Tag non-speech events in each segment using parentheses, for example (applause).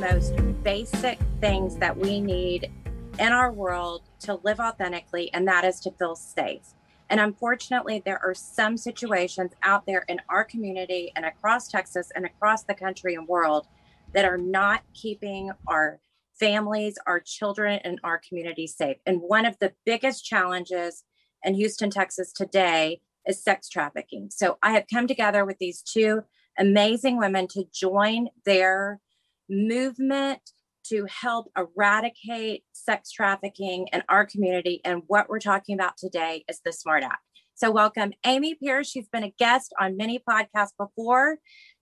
most basic things that we need in our world to live authentically, and that is to feel safe. And unfortunately, there are some situations out there in our community and across Texas and across the country and world that are not keeping our families, our children, and our community safe. And one of the biggest challenges in Houston, Texas today is sex trafficking. So I have come together with these two amazing women to join their movement to help eradicate sex trafficking in our community. And what we're talking about today is the SMART Act. So, welcome Amy Pierce. She's been a guest on many podcasts before,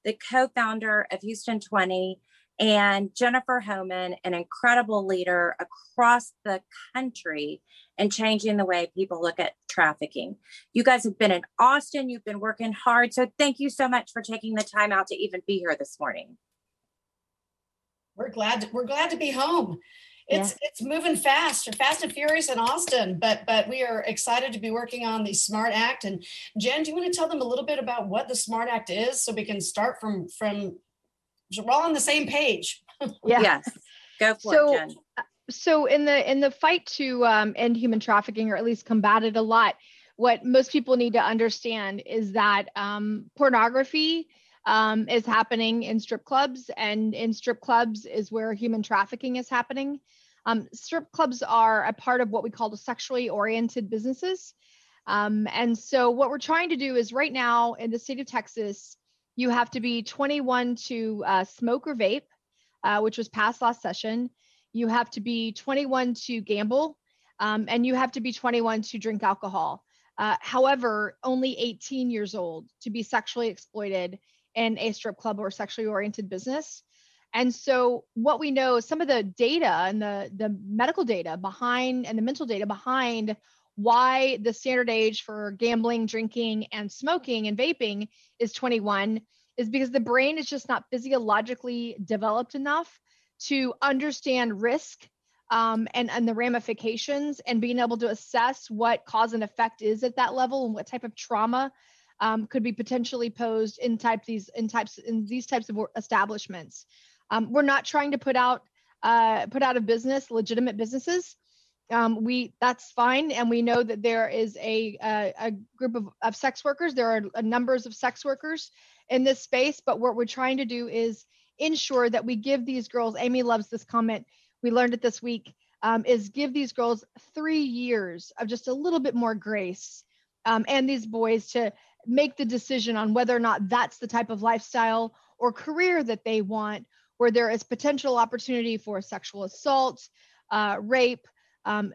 the co founder of Houston 20, and Jennifer Homan, an incredible leader across the country and changing the way people look at trafficking. You guys have been in Austin, you've been working hard. So, thank you so much for taking the time out to even be here this morning we're glad to, we're glad to be home. It's yeah. it's moving fast. Or fast and furious in austin but but we are excited to be working on the smart act. And jen do you want to tell them a little bit about what the smart act is so we can start from from we're all on the same page? (laughs) Yeah. yes. Go for so, it jen. so in the in the fight to um, end human trafficking or at least combat it a lot what most people need to understand is that um, pornography um, is happening in strip clubs, and in strip clubs is where human trafficking is happening. Um, strip clubs are a part of what we call the sexually oriented businesses. Um, and so, what we're trying to do is right now in the state of Texas, you have to be 21 to uh, smoke or vape, uh, which was passed last session. You have to be 21 to gamble, um, and you have to be 21 to drink alcohol. Uh, however, only 18 years old to be sexually exploited in a strip club or sexually oriented business. And so what we know, some of the data and the the medical data behind and the mental data behind why the standard age for gambling, drinking, and smoking and vaping is 21 is because the brain is just not physiologically developed enough to understand risk um, and, and the ramifications and being able to assess what cause and effect is at that level and what type of trauma um, could be potentially posed in type these in types in these types of establishments. Um, we're not trying to put out uh, put out of business legitimate businesses. Um, we that's fine, and we know that there is a a, a group of, of sex workers. There are numbers of sex workers in this space, but what we're trying to do is ensure that we give these girls. Amy loves this comment. We learned it this week. Um, is give these girls three years of just a little bit more grace um, and these boys to make the decision on whether or not that's the type of lifestyle or career that they want, where there is potential opportunity for sexual assault, uh, rape, um,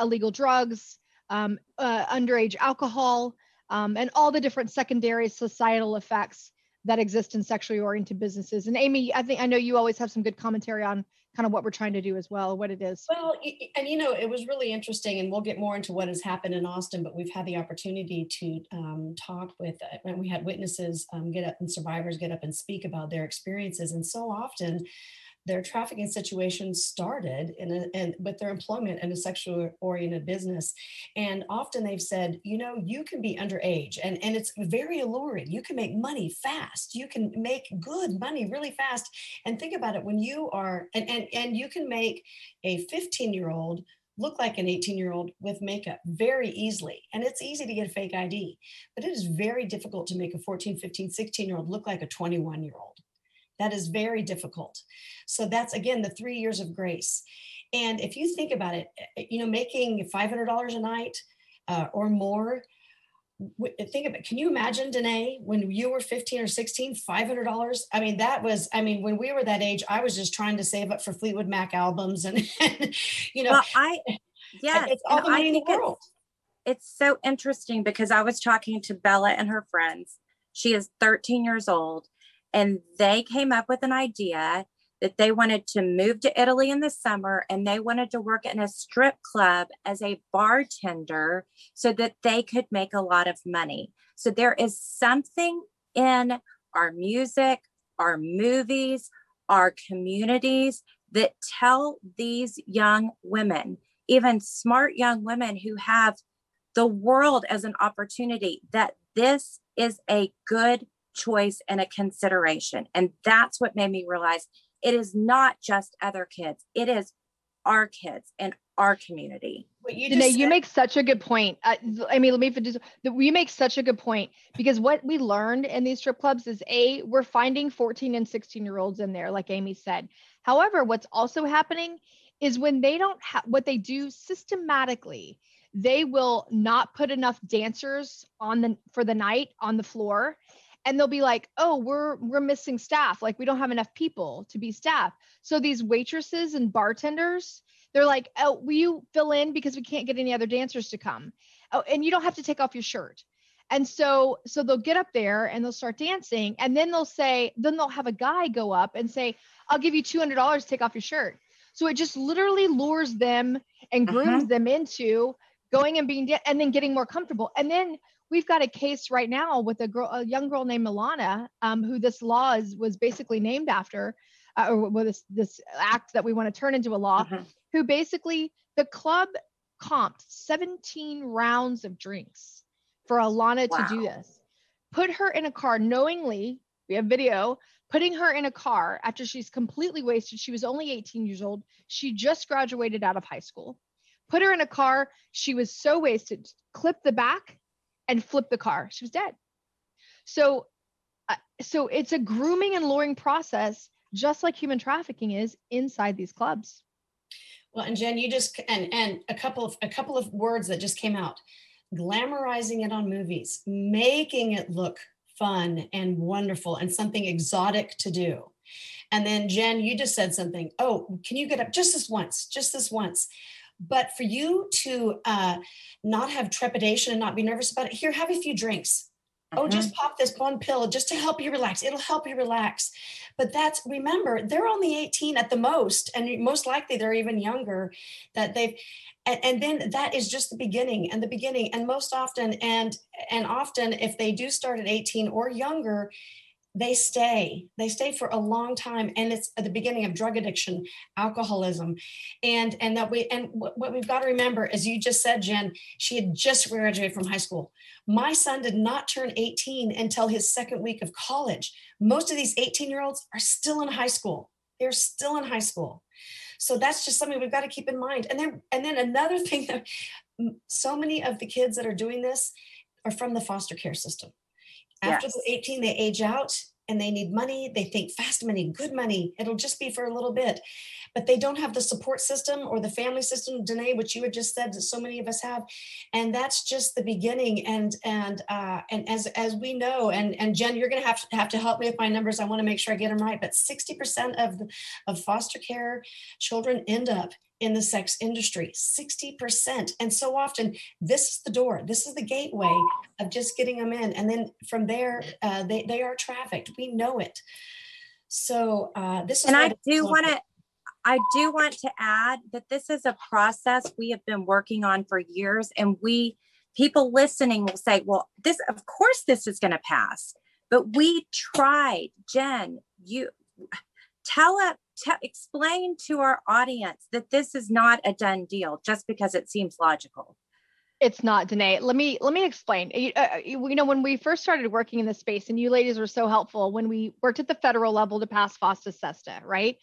illegal drugs, um, uh, underage alcohol, um, and all the different secondary societal effects that exist in sexually oriented businesses. And Amy, I think I know you always have some good commentary on kind of what we're trying to do as well, what it is. Well, and you know, it was really interesting, and we'll get more into what has happened in Austin, but we've had the opportunity to um, talk with, uh, and we had witnesses um, get up and survivors get up and speak about their experiences. And so often, their trafficking situation started in a, and with their employment in a sexually oriented business and often they've said you know you can be underage and and it's very alluring you can make money fast you can make good money really fast and think about it when you are and and, and you can make a 15 year old look like an 18 year old with makeup very easily. And it's easy to get a fake ID, but it is very difficult to make a 14, 15, 16 year old look like a 21 year old. That is very difficult. So that's again the three years of grace. And if you think about it, eh, eh, you know, making $500 a night uh, or more, think of it. Can you imagine, Danae, when you were 15 or 16, $500? I mean, that was, I mean, when we were that age, I was just trying to save up for Fleetwood Mac albums and, and (laughs) you know, well, I, (laughs) yeah, it's all the money in the world. It's, it's so interesting because I was talking to Bella and her friends. She is 13 years old and they came up with an idea that they wanted to move to Italy in the summer and they wanted to work in a strip club as a bartender so that they could make a lot of money. So there is something in our music, our movies, our communities that tell these young women, even smart young women who have the world as an opportunity, that this is a good choice and a consideration. And that's what made me realize it is not just other kids, it is our kids and our community. What you, Danae, you make such a good point. Uh, I mean, let me just, we make such a good point because what we learned in these strip clubs is a we're finding 14 and 16 year olds in there, like Amy said. However, what's also happening is when they don't have what they do systematically, they will not put enough dancers on the for the night on the floor and they'll be like oh we're we're missing staff. Like we don't have enough people to be staff. So these waitresses and bartenders they're like oh will you fill in because we can't get any other dancers to come? Oh and you don't have to take off your shirt. And so so they'll get up there and they'll start dancing and then they'll say then they'll have a guy go up and say i'll give you $200 to take off your shirt. So it just literally lures them and grooms uh-huh. them into going and being and then getting more comfortable. And then we've got a case right now with a girl, a young girl named Milana, um, who this law is was basically named after, uh, or well, this this act that we want to turn into a law. Mm-hmm. Who basically the club comped 17 rounds of drinks for Alana wow. to do this. Put her in a car knowingly. We have video putting her in a car after she's completely wasted. She was only 18 years old. She just graduated out of high school. Put her in a car. She was so wasted. Clip the back and flipped the car. She was dead. So, uh, so it's a grooming and luring process, just like human trafficking is inside these clubs. Well, and Jen, you just and and a couple of a couple of words that just came out, glamorizing it on movies, making it look fun and wonderful and something exotic to do. And then Jen, you just said something. Oh, can you get up just this once? Just this once. But for you to uh, not have trepidation and not be nervous about it, here, have a few drinks. Oh, just mm-hmm. pop this one pill just to help you relax. It'll help you relax. But that's remember, they're only 18 at the most, and most likely they're even younger. That they've and, and, then that is just the beginning and the beginning. And most often, and and often if they do start at 18 or younger, they stay. They stay for a long time and it's at the beginning of drug addiction alcoholism. And and that we and what, what we've got to remember as you just said jen she had just graduated from high school. My son did not turn 18 until his second week of college. Most of these 18 year olds are still in high school. They're still in high school. So that's just something we've got to keep in mind. And then and then another (laughs) thing that so many of the kids that are doing this are from the foster care system after yes. they're 18, they age out and they need money. They think fast money, good money. It'll just be for a little bit. But they don't have the support system or the family system, Danae, which you had just said that so many of us have. And that's just the beginning. And and uh, and as as we know, and and Jen, you're gonna have to have to help me with my numbers. I want to make sure I get them right. But 60% of the, of foster care children end up in the sex industry 60% and so often this is the door this is the gateway of just getting them in. And then from there uh, they, they are trafficked. We know it. So uh, this is and i do want to i do want to add that this is a process we have been working on for years. And we people listening will say well this of course this is going to pass. But we tried jen you tell it te- explain to our audience that this is not a done deal just because it seems logical it's not Danae. Let me let me explain. You, uh, you, know, when we first started working in this space, and you ladies were so helpful when we worked at the federal level to pass FOSTA SESTA, right?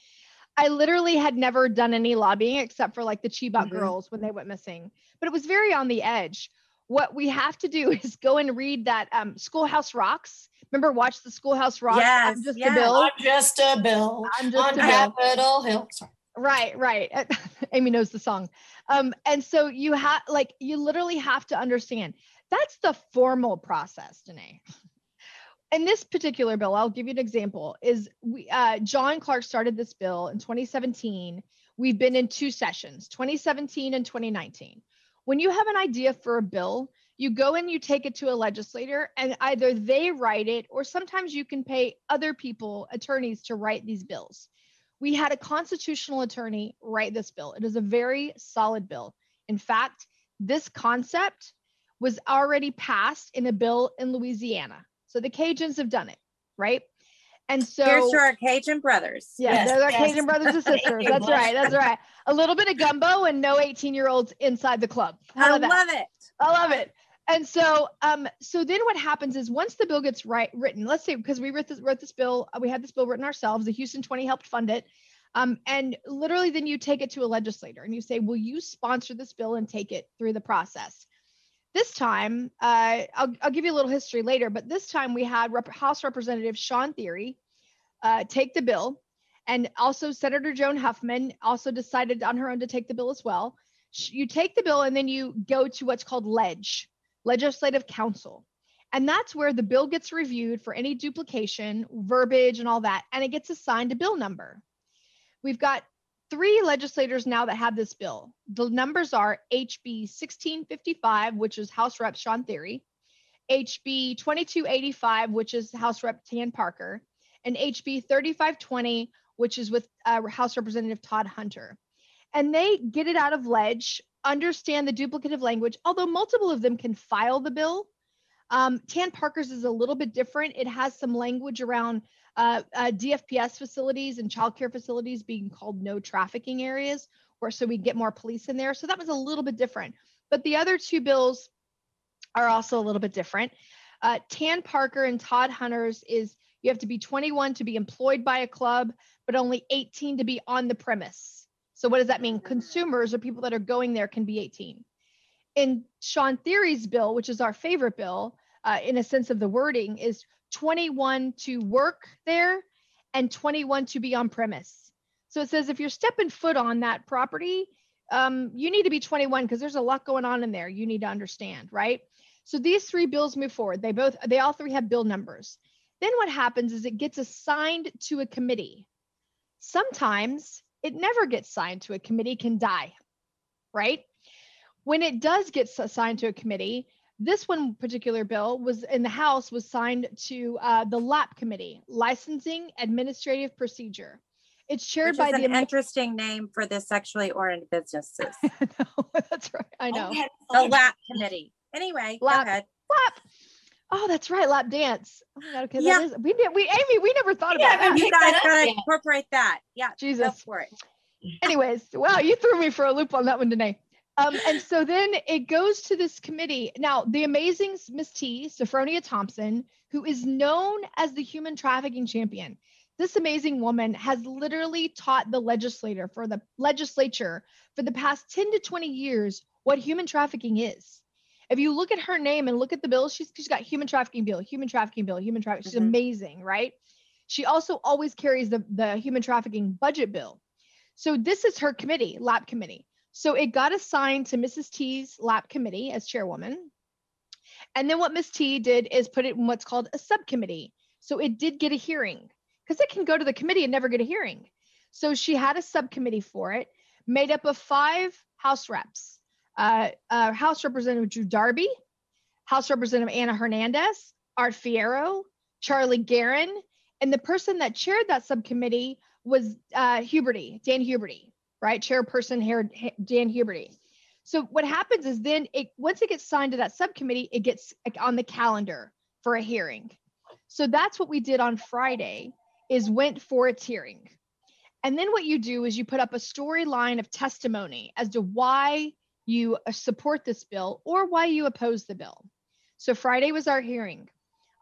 I literally had never done any lobbying except for like the Chibok mm-hmm. girls when they went missing, but it was very on the edge. What we have to do (laughs) is go and read that um, Schoolhouse Rocks Remember, watch the Schoolhouse Rock. Yes, I'm just yes. a bill. I'm just a bill. I'm just on a Capitol Hill. Sorry. Right, right. (laughs) Amy knows the song. Um, and so you have like you literally have to understand that's the formal process, Danae. (laughs) In this particular bill, I'll give you an example. Is we uh, John Clark started this bill in 2017. We've been in two sessions, 2017 and 2019. When you have an idea for a bill, you go and you take it to a legislator and either they write it or sometimes you can pay other people attorneys to write these bills. We had a constitutional attorney write this bill. It is a very solid bill. In fact this concept was already passed in a bill in louisiana. So the cajuns have done it right and so here's to our Cajun brothers. Yeah, yes, they're our yes. Cajun brothers and (laughs) sisters. That's right. That's right. A little bit of gumbo and no 18 year olds inside the club. How I love that? it. I love it and so um so then what happens is once the bill gets right written let's say because we wrote this, wrote this bill we had this bill written ourselves the houston 20 helped fund it um, and literally then you take it to a legislator and you say will you sponsor this bill and take it through the process this time uh, I'll, I'll give you a little history later but this time we had Rep- house representative Shawn Thierry uh, take the bill and also senator joan huffman also decided on her own to take the bill as well you take the bill and then you go to what's called ledge legislative council. And that's where the bill gets reviewed for any duplication, verbiage, and all that, and it gets assigned a bill number. We've got three legislators now that have this bill. The numbers are HB 1655, which is House Rep Shawn Thierry, HB 2285, which is House Rep Tan Parker, and HB 3520, which is with uh, House Representative Todd Hunter. And they get it out of ledge understand the duplicative language, although multiple of them can file the bill. Um, Tan Parker's is a little bit different. It has some language around uh, uh, DFPS facilities and childcare facilities being called no trafficking areas, or so we get more police in there. So that was a little bit different. But the other two bills are also a little bit different. Uh, Tan Parker and Todd Hunter's is you have to be 21 to be employed by a club, but only 18 to be on the premise. So what does that mean? Consumers or people that are going there can be 18. In Shawn Thierry's bill, which is our favorite bill, uh, in a sense of the wording, is 21 to work there and 21 to be on premise. So it says if you're stepping foot on that property, um, you need to be 21 because there's a lot going on in there. You need to understand, right? So these three bills move forward. They both, they all three have bill numbers. Then what happens is it gets assigned to a committee. Sometimes it never gets signed to a committee can die, right? When it does get assigned to a committee, this one particular bill was in the House was signed to uh, the LAP committee, Licensing Administrative Procedure. It's chaired Which by is the an interesting name for the sexually oriented businesses. (laughs) no, (laughs) that's right. I know. the LAP committee. Anyway, LAP. go ahead. LAP. Oh, that's right, lap dance. Oh my god, okay, Yeah. that is we did we Amy, we never thought Yeah, about that. mean, You guys gotta incorporate that. Yeah, go Jesus. for it. Anyways, wow, you threw me for a loop on that one today. Um, and so then it goes to this committee. Now, the amazing Miss T, Senfronia Thompson, who is known as the human trafficking champion. This amazing woman has literally taught the legislator for the legislature for the past 10 to 20 years what human trafficking is. If you look at her name and look at the bills, she's, she's got human trafficking bill, human trafficking bill, human trafficking. She's Mhm. amazing, right? She also always carries the, the human trafficking budget bill. So this is her committee, lap committee. So it got assigned to Mrs. T's lap committee as chairwoman. And then what Miss T did is put it in what's called a subcommittee. So it did get a hearing because it can go to the committee and never get a hearing. So she had a subcommittee for it, made up of five House reps. Uh, uh, House Representative Drew Darby, House Representative Ana Hernandez, Art Fierro, Charlie Geren, and the person that chaired that subcommittee was uh, Huberty, Dan Huberty, right? Chairperson here, Dan Huberty. So what happens is then it once it gets signed to that subcommittee, it gets on the calendar for a hearing. So that's what we did on Friday is went for its hearing. And then what you do is you put up a storyline of testimony as to why you uh, support this bill or why you oppose the bill. So Friday was our hearing.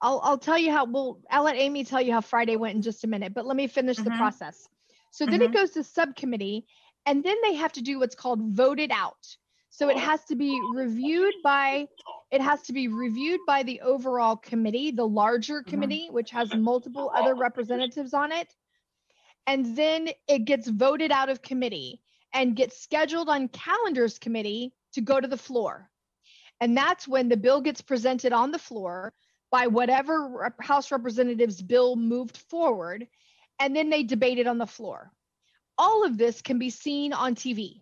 I'll, I'll tell you how, well, I'll let Amy tell you how Friday went in just a minute, but let me finish the Mhm. process. So then it goes to subcommittee and then they have to do what's called voted out. So it has to be reviewed by, it has to be reviewed by the overall committee, the larger mm-hmm. committee, which has multiple other representatives on it. And then it gets voted out of committee and gets scheduled on calendars committee to go to the floor. And that's when the bill gets presented on the floor by whatever House representatives bill moved forward, and then they debate it on the floor. All of this can be seen on TV.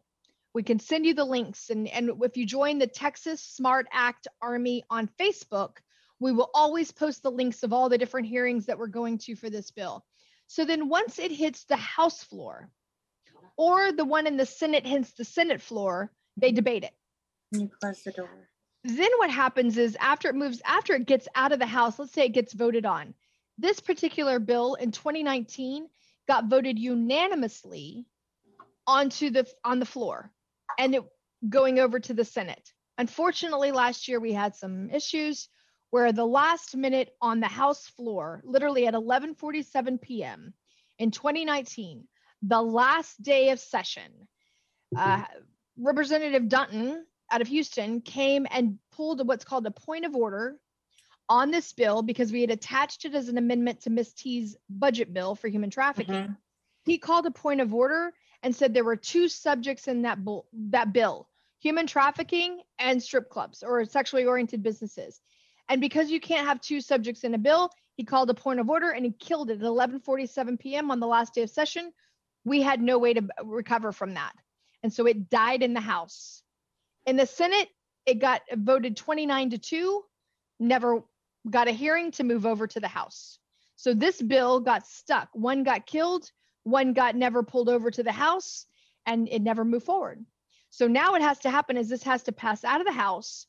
We can send you the links, and, and if you join the Texas Smart Act Army on Facebook, we will always post the links of all the different hearings that we're going to for this bill. So then once it hits the House floor, or the one in the Senate hits the Senate floor, they debate it you close the door? then what happens is after it moves after it gets out of the house let's say it gets voted on this particular bill in 2019 got voted unanimously onto the on the floor and it going over to the senate Unfortunately, last year we had some issues where the last minute on the House floor, literally at 11:47 p.m. in 2019, the last day of session, uh, Representative Dutton out of Houston came and pulled what's called a point of order on this bill because we had attached it as an amendment to Miss T's budget bill for human trafficking. Mm-hmm. He called a point of order and said there were two subjects in that bill, that bill human trafficking and strip clubs or sexually oriented businesses. And because you can't have two subjects in a bill, he called a point of order and he killed it at 11:47 p.m. on the last day of session. We had no way to recover from that. And so it died in the House. In the Senate, it got voted 29 to 2, never got a hearing to move over to the House. So this bill got stuck. One got killed, one got never pulled over to the House, and it never moved forward. So now what has to happen is this has to pass out of the House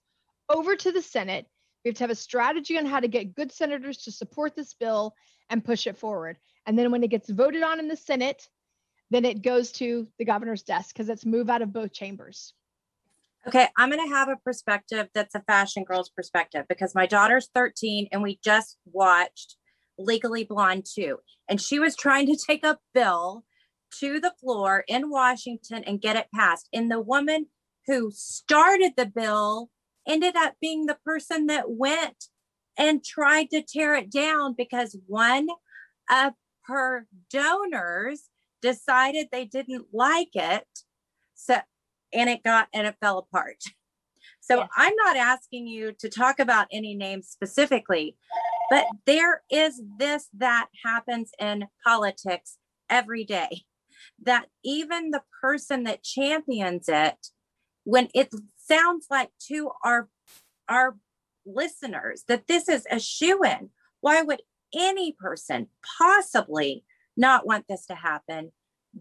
over to the Senate. We have to have a strategy on how to get good senators to support this bill and push it forward. And then when it gets voted on in the Senate, then it goes to the governor's desk because it's move out of both chambers. Okay, I'm going to have a perspective that's a fashion girl's perspective because my daughter's 13 and we just watched Legally Blonde 2. And she was trying to take a bill to the floor in Washington and get it passed. And the woman who started the bill ended up being the person that went and tried to tear it down because one of her donors decided they didn't like it. So, and it got and it fell apart. So yes. I'm not asking you to talk about any names specifically, but there is this that happens in politics every day that even the person that champions it, when it sounds like to our our listeners that this is a shoe in, why would any person possibly not want this to happen?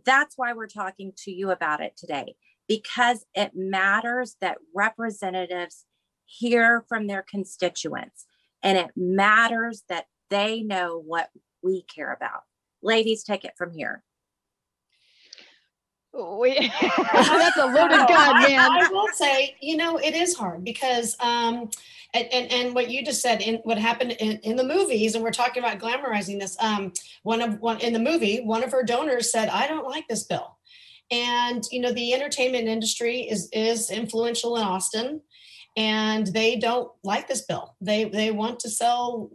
That's why we're talking to you about it today, because it matters that representatives hear from their constituents and it matters that they know what we care about. Ladies, take it from here. We, (laughs) that's a loaded gun, man. I, I, will say, you know, it is hard because, um, and, and, and what you just said in what happened in, in the movies, and we're talking about glamorizing this. Um, one of one in the movie, one of her donors said, "I don't like this bill," and you know, the entertainment industry is is influential in Austin, and they don't like this bill. They they want to sell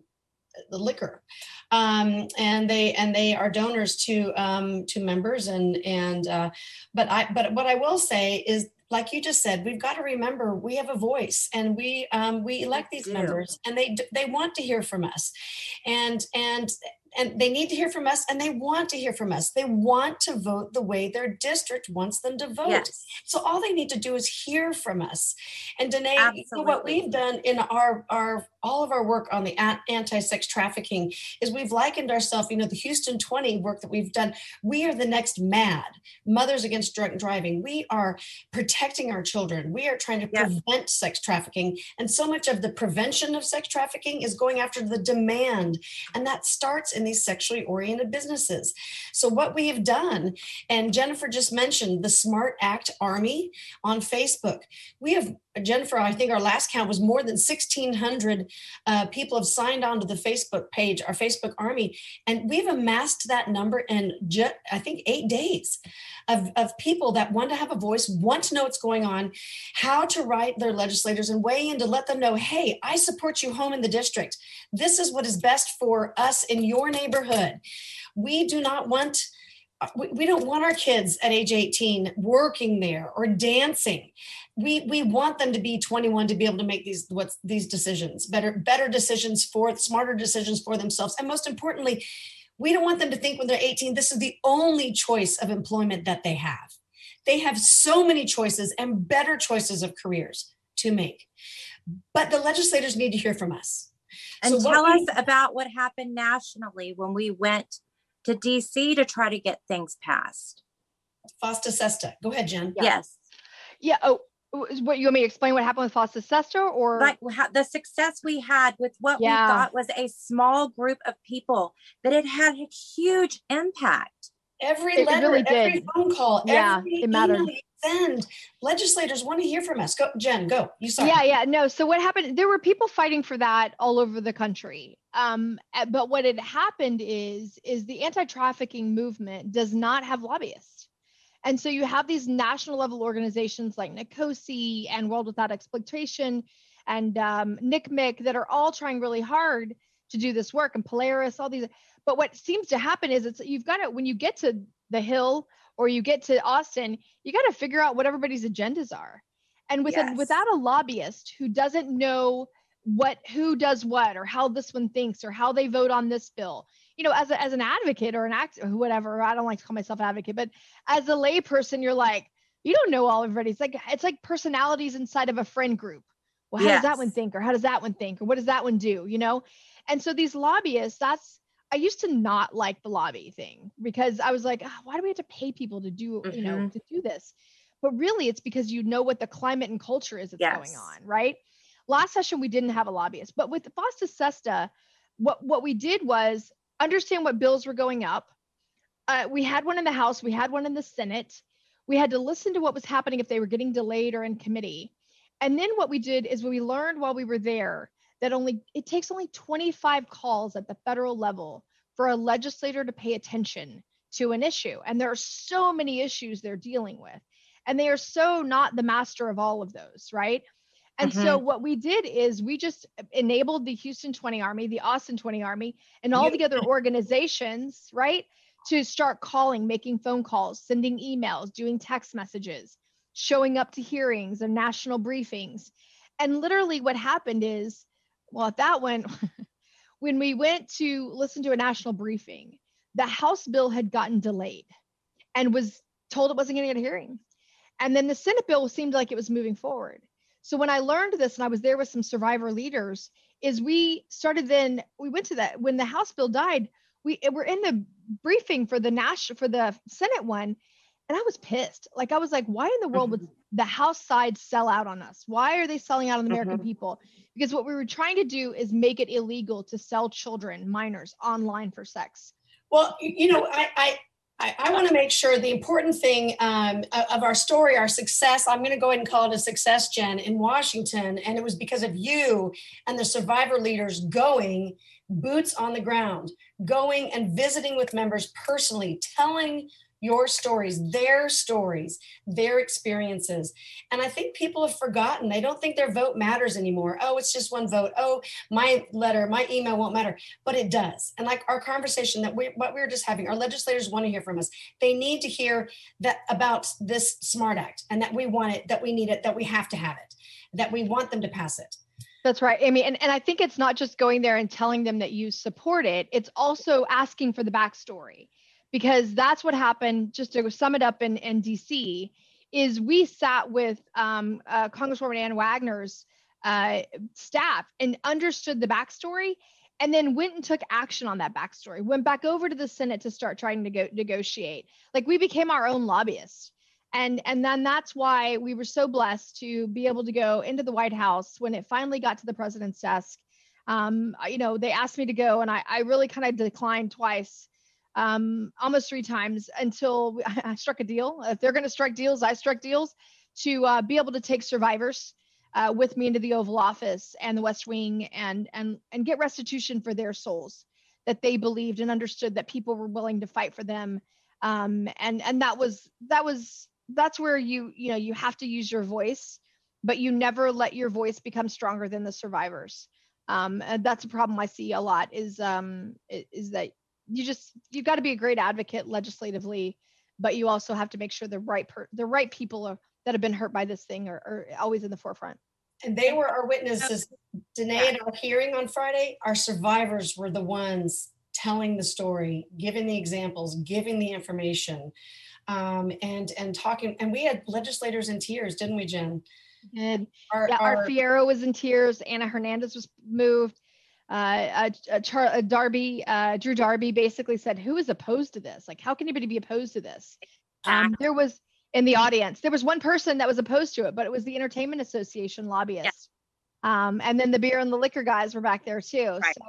the liquor. Um, and they and they are donors to um, to members and and uh, but I but what I will say is like you just said, we've got to remember we have a voice, and we um, we elect these members, and they they want to hear from us, and and and they need to hear from us and they want to hear from us. They want to vote the way their district wants them to vote. Yes. So all they need to do is hear from us. And Danae, you know, what we've done in our our all of our work on the anti-sex trafficking is we've likened ourselves, you know, the Houston 20 work that we've done. We are the next MAD, Mothers Against Drunk Driving. We are protecting our children. We are trying to yes. prevent sex trafficking. And so much of the prevention of sex trafficking is going after the demand. And that starts in these sexually oriented businesses. So, what we have done, and Jennifer just mentioned the Smart Act Army on Facebook. We have Jennifer, I think our last count was more than 1,600 uh, people have signed on to the Facebook page, our Facebook army, and we've amassed that number in I think, eight days of, of people that want to have a voice, want to know what's going on, how to write their legislators and weigh in to let them know, hey, I support you home in the district. This is what is best for us in your neighborhood. We do not want we, we don't want our kids at age 18 working there or dancing. We we want them to be 21 to be able to make these what's these decisions better better decisions for smarter decisions for themselves. And most importantly we don't want them to think when they're 18 this is the only choice of employment that they have. They have so many choices and better choices of careers to make. But the legislators need to hear from us. And so tell we, us about what happened nationally when we went to DC to try to get things passed. FOSTA SESTA. Go ahead, Jen. Yeah. Yes. Yeah. Oh, what you want me to explain what happened with FOSTA SESTA or like the success we had with what yeah. we thought was a small group of people that it had a huge impact Every It letter, really every did. phone call, Yeah, every it mattered. email send, legislators want to hear from us. Go, Jen, go. You saw. Yeah, yeah, no. So what happened? There were people fighting for that all over the country. Um, uh, but what had happened is, is the anti-trafficking movement does not have lobbyists, and so you have these national level organizations like NCOSE and World Without Exploitation and um, NCMEC that are all trying really hard to do this work, and Polaris, all these. But what seems to happen is, it's you've got to when you get to the Hill or you get to Austin, you got to figure out what everybody's agendas are. And with Yes. a, without a lobbyist who doesn't know what who does what or how this one thinks or how they vote on this bill, you know, as a, as an advocate or an act or whatever, I don't like to call myself an advocate, but as a layperson, you're like, you don't know all everybody's like it's like personalities inside of a friend group. Well, how does that one think or how does that one think or what does that one do? You know, and so these lobbyists, that's I used to not like the lobby thing because I was like, "Ah, why do we have to pay people to do, you know, Mhm. to do this? But really, it's because you know what the climate and culture is that's going on, right? Last session we didn't have a lobbyist, but with FOSTA SESTA, what what we did was understand what bills were going up. Uh, we had one in the House, we had one in the Senate. We had to listen to what was happening if they were getting delayed or in committee. And then what we did is we learned while we were there that only it takes only 25 calls at the federal level for a legislator to pay attention to an issue. And there are so many issues they're dealing with. And they are so not the master of all of those, right? And so mm-hmm. what we did is we just enabled the Houston 20 Army, the Austin 20 Army, and all the other organizations, right? To start calling, making phone calls, sending emails, doing text messages, showing up to hearings and national briefings. And literally what happened is, well, at that one, (laughs) when we went to listen to a national briefing, the House bill had gotten delayed and was told it wasn't going to get a hearing. And then the Senate bill seemed like it was moving forward. So when I learned this and I was there with some survivor leaders, is we started then we went to that when the House bill died, we were in the briefing for the national for the Senate one, and I was pissed. Like I was like, why in the world would the House side sell out on us? Why are they selling out on the American people? Because what we were trying to do is make it illegal to sell children, minors, online for sex. Well, you know, I, I, I, I want to make sure the important thing um, of our story, our success, I'm going to go ahead and call it a success, Jen, in Washington. And it was because of you and the survivor leaders going boots on the ground, going and visiting with members personally, telling your stories, their stories, their experiences. And I think people have forgotten. They don't think their vote matters anymore. Oh, it's just one vote. Oh, my letter, my email won't matter but it does. And like our conversation that we what we were just having, our legislators want to hear from us. They need to hear that about this SMART Act and that we want it, that we need it, that we have to have it, that we want them to pass it. That's right, Amy. And, and I think it's not just going there and telling them that you support it, it's also asking for the backstory because that's what happened. Just to sum it up in, in DC, is we sat with um, uh, Congresswoman Ann Wagner's uh, staff and understood the backstory and then went and took action on that backstory, went back over to the Senate to start trying to go, negotiate. Like we became our own lobbyists and and then that's why we were so blessed to be able to go into the white house when it finally got to the president's desk um, you know they asked me to go and i, I really kind of declined twice um, almost three times until (laughs) i struck a deal. If they're going to strike deals i struck deals to uh, be able to take survivors uh, with me into the oval office and the west wing and and and get restitution for their souls that they believed and understood that people were willing to fight for them. Um, and and that was that was that's where you you know you have to use your voice but you never let your voice become stronger than the survivors. Um, and that's a problem i see a lot is um is that you just you've got to be a great advocate legislatively but you also have to make sure the right per- the right people are, that have been hurt by this thing are, are always in the forefront And they were our witnesses. Danae, at our hearing on Friday, our survivors were the ones telling the story, giving the examples, giving the information, um, and and talking. And we had legislators in tears, didn't we, Jen? and Our, yeah, our- Art Fierro was in tears. Ana Hernandez was moved. Uh, uh, uh, Char- uh, Darby, uh, Drew Darby basically said, "Who is opposed to this? Like, how can anybody be opposed to this?" Um, there was in the audience, there was one person that was opposed to it, but it was the Entertainment Association lobbyist. Um, and then the beer and the liquor guys were back there too. Right. So,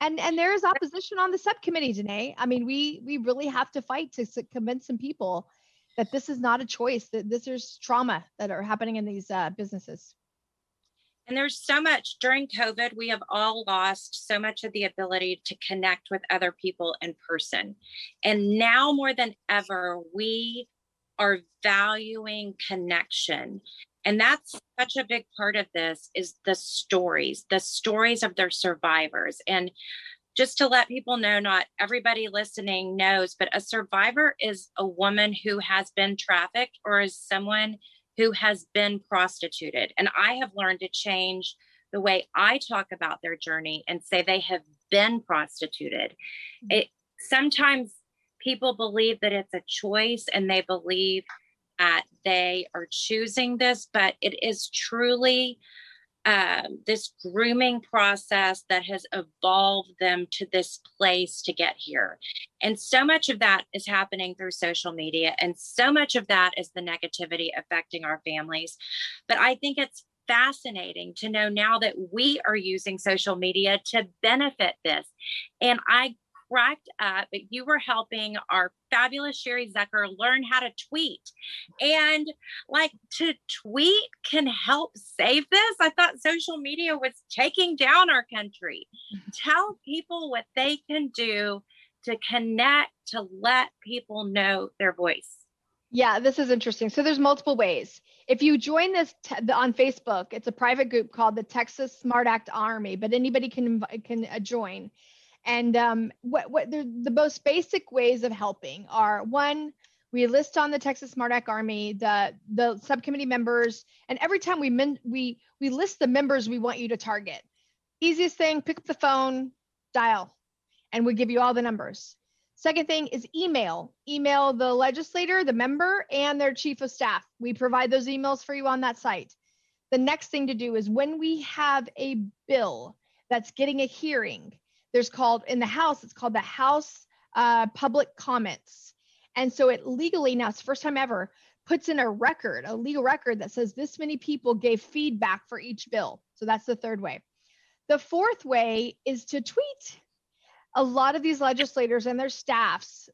and and there is opposition on the subcommittee Danae. I mean, we we really have to fight to convince some people that this is not a choice. That this is trauma that are happening in these uh, businesses. And there's so much during COVID, we have all lost so much of the ability to connect with other people in person. And now more than ever, we are valuing connection. And that's such a big part of this is the stories, the stories of their survivors. And just to let people know, not everybody listening knows, but a survivor is a woman who has been trafficked or is someone who has been prostituted. And I have learned to change the way I talk about their journey and say they have been prostituted. Mm-hmm. It sometimes people believe that it's a choice and they believe that they are choosing this, but it is truly um, this grooming process that has evolved them to this place to get here. And so much of that is happening through social media, and so much of that is the negativity affecting our families. But I think it's fascinating to know now that we are using social media to benefit this. And I cracked up, but you were helping our fabulous Sherry Zucker learn how to tweet. And like to tweet can help save this. I thought social media was taking down our country. Mm-hmm. Tell people what they can do to connect, to let people know their voice. Yeah, this is interesting. So there's multiple ways. If you join this te- on Facebook, it's a private group called the Texas Smart Act Army, but anybody can can uh, join. And um, what, what the, the most basic ways of helping are one, we list on the Texas Smart Act Army the the subcommittee members, and every time we min, we we list the members we want you to target. Easiest thing, pick up the phone, dial, and we give you all the numbers. Second thing is email. Email the legislator, the member, and their chief of staff. We provide those emails for you on that site. The next thing to do is when we have a bill that's getting a hearing, there's called in the House, it's called the House uh, Public Comments. And so it legally now, it's first time ever, puts in a record, a legal record that says this many people gave feedback for each bill. So that's the third way. The fourth way is to tweet. A lot of these legislators and their staffs,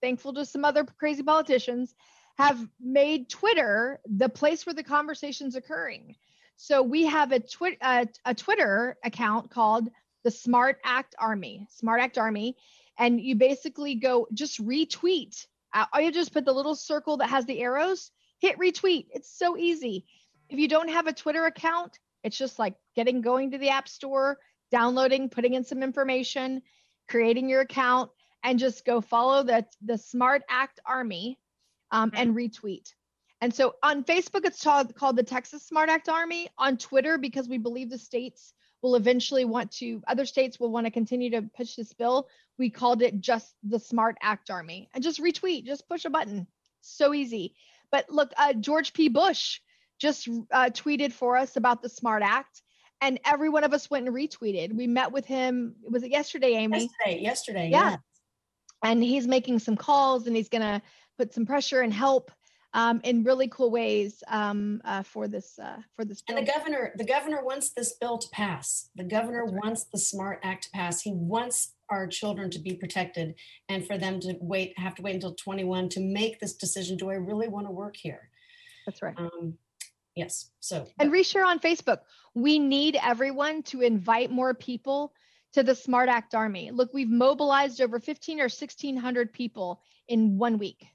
thankful to some other crazy politicians, have made Twitter the place where the conversation's occurring. So we have a, twi- a Twitter account called the Smart Act Army, Smart Act Army, and you basically go just retweet. Uh, all you just put the little circle that has the arrows, hit retweet. It's so easy. If you don't have a Twitter account, it's just like getting going to the App Store, downloading, putting in some information, creating your account, and just go follow the the Smart Act Army um, mm-hmm. and retweet. And so on Facebook, it's called the Texas Smart Act Army. On Twitter, because we believe the states will eventually want to, other states will want to continue to push this bill. We called it just the Smart Act Army and just retweet, just push a button. So easy. But look, uh, George P. Bush just uh, tweeted for us about the Smart Act, and every one of us went and retweeted. We met with him. Was it yesterday, Amy? Yesterday, yesterday. Yeah. yeah. And he's making some calls and he's going to put some pressure and help um, in really cool ways um, uh, for this uh, for this bill. And the governor, the governor wants this bill to pass. The governor right. wants the Smart Act to pass. He wants our children to be protected, and for them to wait, have to wait until 21 to make this decision. Do I really want to work here? That's right. Um, yes. So and reshare on Facebook. We need everyone to invite more people to the Smart Act Army. Look, we've mobilized over 15 or 1600 people in one week.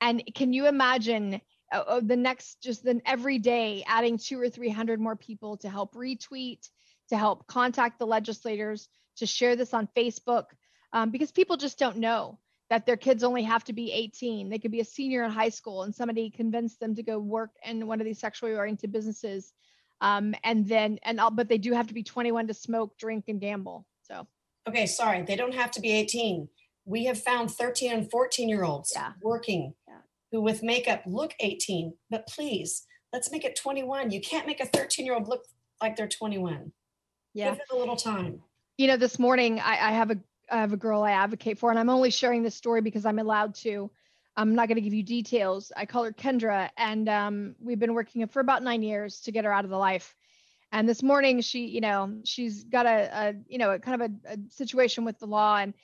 And can you imagine uh, the next, just then every day, adding two or 300 more people to help retweet, to help contact the legislators, to share this on Facebook? Um, because people just don't know that their kids only have to be 18. They could be a senior in high school and somebody convinced them to go work in one of these sexually oriented businesses. Um, and then, and all, but they do have to be 21 to smoke, drink, and gamble. So, okay, sorry, they don't have to be 18 we have found 13 and 14 year olds yeah. working. Who with makeup look 18 but please let's make it 21 you can't make a 13 year old look like they're 21 yeah give it a little time you know this morning I, I have a I have a girl I advocate for, and I'm only sharing this story because I'm allowed to. I'm not going to give you details. I call her Kendra, and um, we've been working for about nine years to get her out of the life. And this morning, she, you know, she's got a, a you know, a kind of a, a situation with the law. And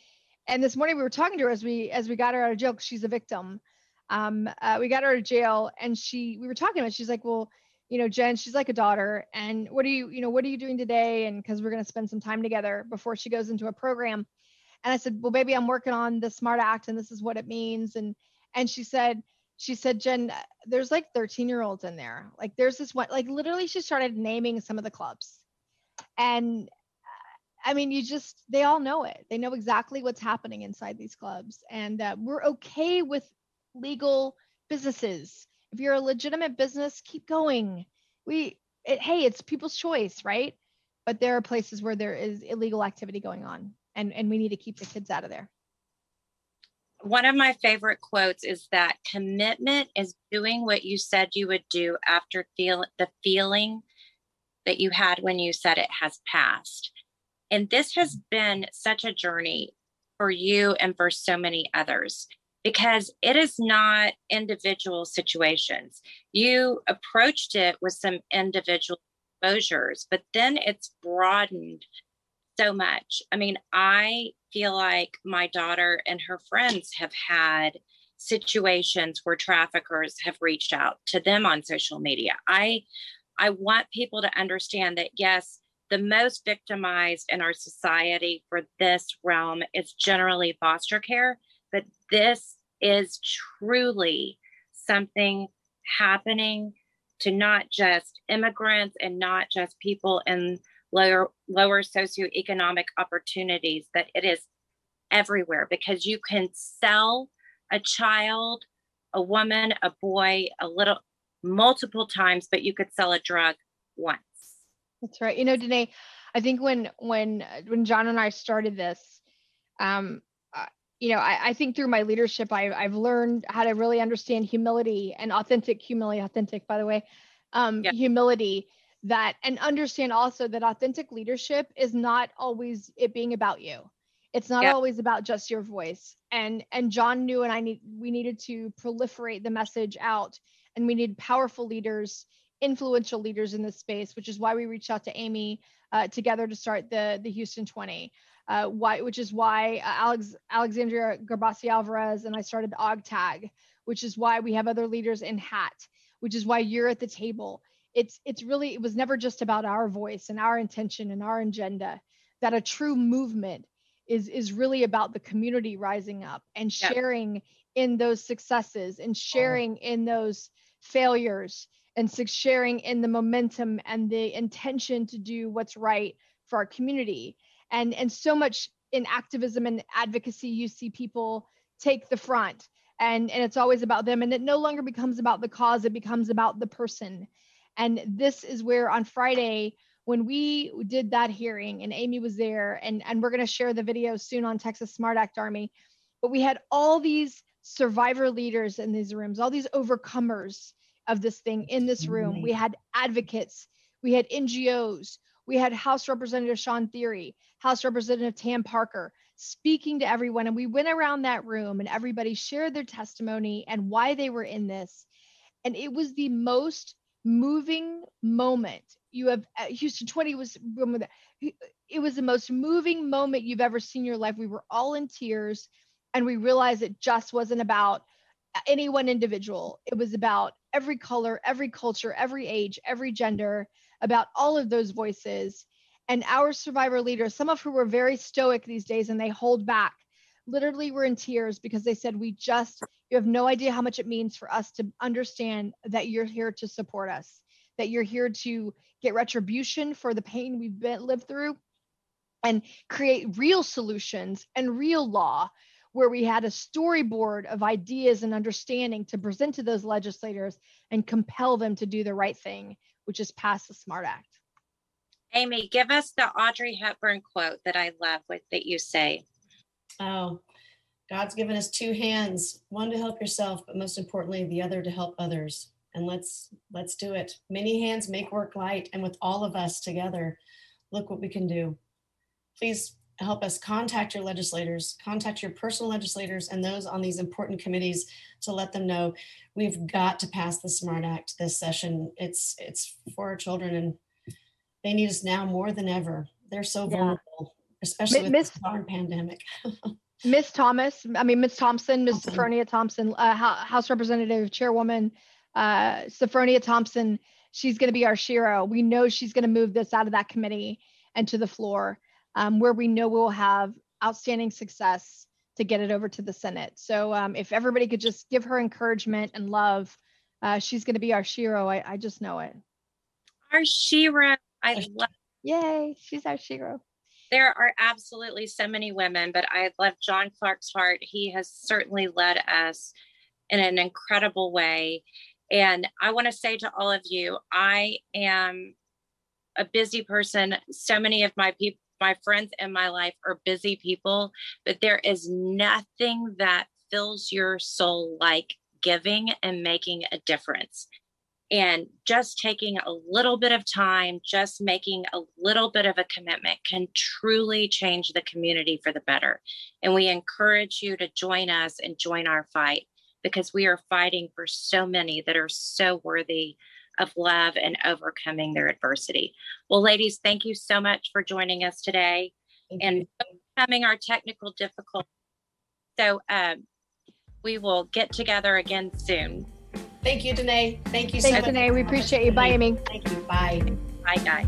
and this morning we were talking to her as we as we got her out of jail she's a victim. Um, uh, we got her of jail, and she we were talking about. She's like, well, you know, Jen, she's like a daughter. And what are you, you know, what are you doing today? And because we're going to spend some time together before she goes into a program. And I said, well, baby, I'm working on the SMART Act, and this is what it means. And and she said, she said, Jen, there's like 13 year olds in there. Like there's this one, like literally, she started naming some of the clubs, and I mean, you just they all know it. They know exactly what's happening inside these clubs, and uh, we're okay with legal businesses if you're a legitimate business, keep going. We, it, hey, it's people's choice, right? But there are places where there is illegal activity going on, and and we need to keep the kids out of there. One of my favorite quotes is that commitment is doing what you said you would do after feel the feeling that you had when you said it has passed. And this has been such a journey for you and for so many others because it is not individual situations. You approached it with some individual exposures, but then it's broadened so much. I mean, I feel like my daughter and her friends have had situations where traffickers have reached out to them on social media. I I want people to understand that yes, the most victimized in our society for this realm is generally foster care, but this is truly something happening to not just immigrants and not just people in lower lower socioeconomic opportunities that it is everywhere because you can sell a child a woman a boy a little multiple times but you could sell a drug once. That's right. You know Danae I think when when when John and I started this um you know, I, I, think through my leadership, I, I've learned how to really understand humility and authentic humility, authentic, by the way, um, yeah. humility that, and understand also that authentic leadership is not always it being about you. It's not yeah. always about just your voice. And, and John knew, and I need, we needed to proliferate the message out and we need powerful leaders, influential leaders in this space, which is why we reached out to Amy uh, together to start the, the Houston 20 uh, why, which is why uh, Alex, Alexandria Garbasi Alvarez and I started OGTAG, which is why we have other leaders in HAT, which is why you're at the table. It's it's really it was never just about our voice and our intention and our agenda. That a true movement is is really about the community rising up and sharing in those successes and sharing in those failures and sharing in the momentum and the intention to do what's right for our community and and so much in activism and advocacy you see people take the front and and it's always about them and it no longer becomes about the cause it becomes about the person. And this is where on friday when we did that hearing and amy was there and and we're going to share the video soon on texas smart act army but we had all these survivor leaders in these rooms all these overcomers of this thing in this room. We had advocates we had ngos we had House Representative Shawn Thierry, House Representative Tan Parker speaking to everyone. And we went around that room and everybody shared their testimony and why they were in this. And it was the most moving moment you have uh, Houston 20 was it was the most moving moment you've ever seen in your life. We were all in tears and we realized it just wasn't about any one individual. It was about every color, every culture, every age, every gender about all of those voices. And our survivor leaders, some of who were very stoic these days and they hold back, literally were in tears because they said, We just, you have no idea how much it means for us to understand that you're here to support us, that you're here to get retribution for the pain we've been, lived through and create real solutions and real law where we had a storyboard of ideas and understanding to present to those legislators and compel them to do the right thing which is pass the SMART Act. Amy, give us the Audrey Hepburn quote that I love with that you say. Oh, God's given us two hands, one to help yourself, but most importantly, the other to help others. And let's let's do it. Many hands make work light, and with all of us together, look what we can do. Please help us contact your legislators, contact your personal legislators and those on these important committees to let them know we've got to pass the SMART Act this session. It's it's for our children and they need us now more than ever. They're so Yeah. vulnerable, especially with this darn pandemic. (laughs) Miss Thomas, I mean, Miss Thompson, Miss Thompson. Senfronia Thompson, uh, House Representative Chairwoman uh, Senfronia Thompson, she's going to be our Shero. We know she's going to move this out of that committee and to the floor um, where we know we'll have outstanding success to get it over to the Senate. So um, if everybody could just give her encouragement and love, uh, she's going to be our Shero. I, I just know it. Our Shira, I love. Yay, she's our Shero. There are absolutely so many women, but I love John Clark's heart. He has certainly led us in an incredible way. And I want to say to all of you, I am a busy person. So many of my people, my friends in my life are busy people, but there is nothing that fills your soul like giving and making a difference. And just taking a little bit of time, just making a little bit of a commitment can truly change the community for the better. And we encourage you to join us and join our fight because we are fighting for so many that are so worthy of love and overcoming their adversity. Well, ladies, thank you so much for joining us today Thank and you. overcoming our technical difficulties. So um, we will get together again soon. Thank you, Danae. Thank you so Thanks, much. Danae. We appreciate you. Bye, Amy. Thank you. Bye. Bye, guys.